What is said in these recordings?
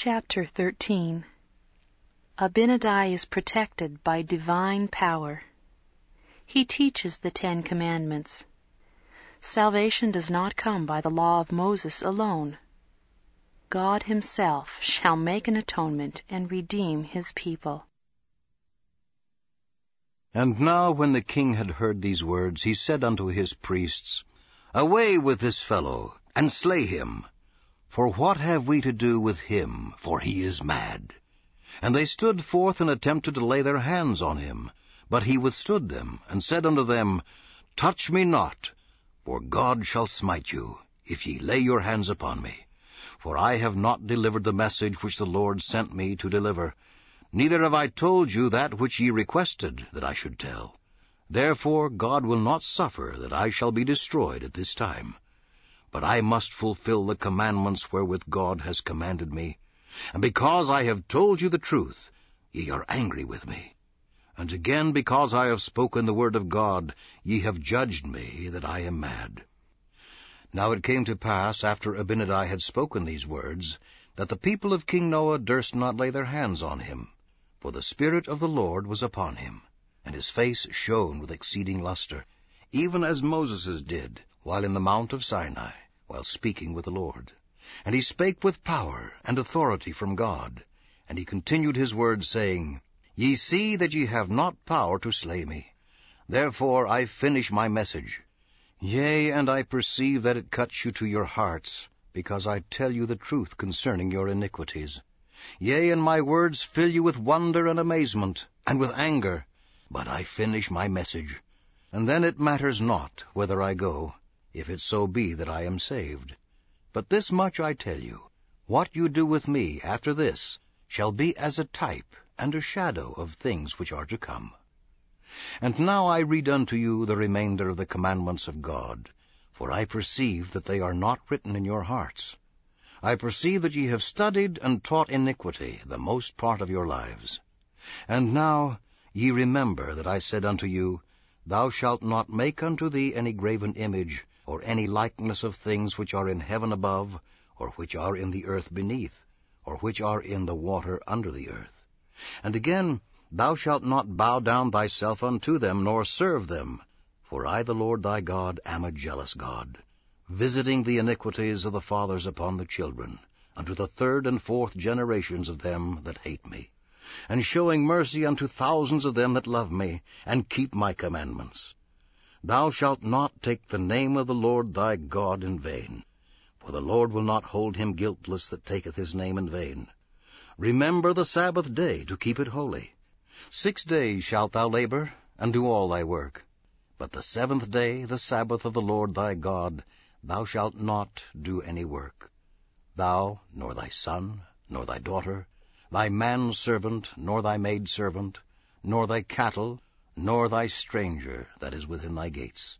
Chapter 13 Abinadi is protected by divine power. He teaches the Ten Commandments. Salvation does not come by the law of Moses alone. God himself shall make an atonement and redeem his people. And now when the king had heard these words, he said unto his priests, Away with this fellow, and slay him, for what have we to do with him? For he is mad. And they stood forth and attempted to lay their hands on him. But he withstood them, and said unto them, Touch me not, for God shall smite you, if ye lay your hands upon me. For I have not delivered the message which the Lord sent me to deliver, neither have I told you that which ye requested that I should tell. Therefore God will not suffer that I shall be destroyed at this time. But I must fulfill the commandments wherewith God has commanded me. And because I have told you the truth, ye are angry with me. And again because I have spoken the word of God, ye have judged me that I am mad. Now it came to pass, after Abinadi had spoken these words, that the people of King Noah durst not lay their hands on him, for the Spirit of the Lord was upon him, and his face shone with exceeding lustre, even as Moses' did, while in the mount of Sinai, while speaking with the Lord. And he spake with power and authority from God. And he continued his words, saying, Ye see that ye have not power to slay me. Therefore I finish my message. Yea, and I perceive that it cuts you to your hearts, because I tell you the truth concerning your iniquities. Yea, and my words fill you with wonder and amazement, and with anger. But I finish my message. And then it matters not whither I go, if it so be that I am saved. But this much I tell you, what you do with me after this shall be as a type and a shadow of things which are to come. And now I read unto you the remainder of the commandments of God, for I perceive that they are not written in your hearts. I perceive that ye have studied and taught iniquity the most part of your lives. And now ye remember that I said unto you, Thou shalt not make unto thee any graven image, or any likeness of things which are in heaven above, or which are in the earth beneath, or which are in the water under the earth. And again, thou shalt not bow down thyself unto them, nor serve them. For I, the Lord thy God, am a jealous God, visiting the iniquities of the fathers upon the children, unto the third and fourth generations of them that hate me, and showing mercy unto thousands of them that love me, and keep my commandments. Thou shalt not take the name of the Lord thy God in vain, for the Lord will not hold him guiltless that taketh his name in vain. Remember the Sabbath day to keep it holy. Six days shalt thou labor, and do all thy work. But the seventh day, the Sabbath of the Lord thy God, thou shalt not do any work. Thou, nor thy son, nor thy daughter, thy manservant, nor thy maidservant, nor thy cattle, nor thy stranger that is within thy gates.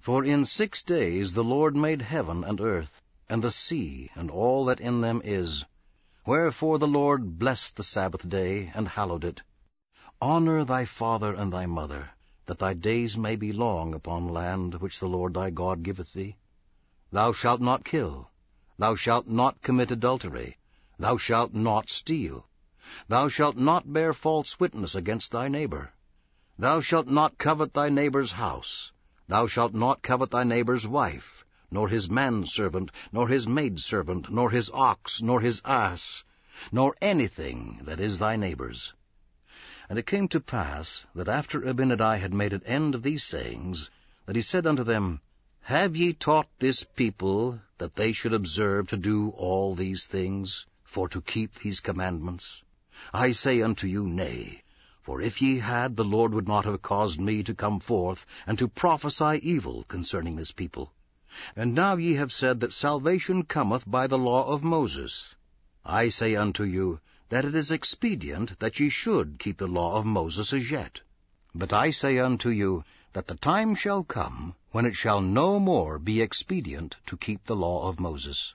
For in six days the Lord made heaven and earth, and the sea, and all that in them is. Wherefore the Lord blessed the Sabbath day, and hallowed it. Honor thy father and thy mother, that thy days may be long upon land which the Lord thy God giveth thee. Thou shalt not kill. Thou shalt not commit adultery. Thou shalt not steal. Thou shalt not bear false witness against thy neighbor. Thou shalt not covet thy neighbor's house. Thou shalt not covet thy neighbor's wife, nor his manservant, nor his maidservant, nor his ox, nor his ass, nor anything that is thy neighbor's. And it came to pass that after Abinadi had made an end of these sayings, that he said unto them, Have ye taught this people that they should observe to do all these things, for to keep these commandments? I say unto you, Nay. For if ye had, the Lord would not have caused me to come forth, and to prophesy evil concerning this people. And now ye have said that salvation cometh by the law of Moses. I say unto you, that it is expedient that ye should keep the law of Moses as yet. But I say unto you, that the time shall come, when it shall no more be expedient to keep the law of Moses.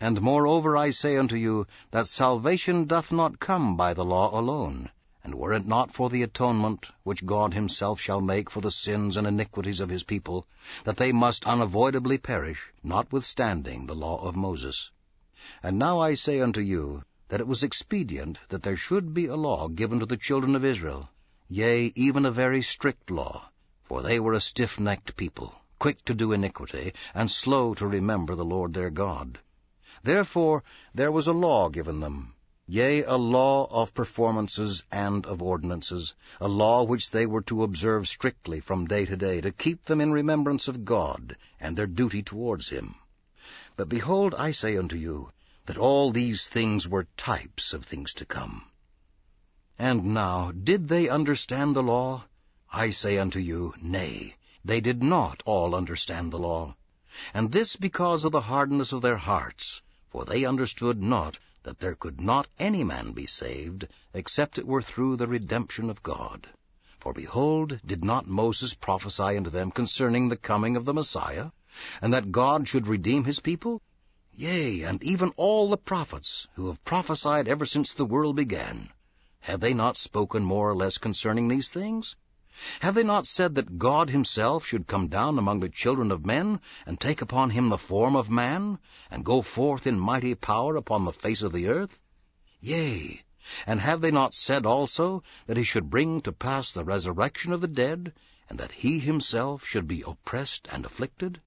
And moreover I say unto you, that salvation doth not come by the law alone, and were it not for the atonement which God himself shall make for the sins and iniquities of his people, that they must unavoidably perish, notwithstanding the law of Moses. And now I say unto you, that it was expedient that there should be a law given to the children of Israel, yea, even a very strict law, for they were a stiff-necked people, quick to do iniquity, and slow to remember the Lord their God. Therefore there was a law given them, yea, a law of performances and of ordinances, a law which they were to observe strictly from day to day, to keep them in remembrance of God, and their duty towards him. But behold, I say unto you, that all these things were types of things to come. And now, did they understand the law? I say unto you, Nay, they did not all understand the law. And this because of the hardness of their hearts, for they understood not that there could not any man be saved, except it were through the redemption of God. For behold, did not Moses prophesy unto them concerning the coming of the Messiah, and that God should redeem his people? Yea, and even all the prophets, who have prophesied ever since the world began, have they not spoken more or less concerning these things? Have they not said that God himself should come down among the children of men, and take upon him the form of man, and go forth in mighty power upon the face of the earth? Yea, and have they not said also that he should bring to pass the resurrection of the dead, and that he himself should be oppressed and afflicted?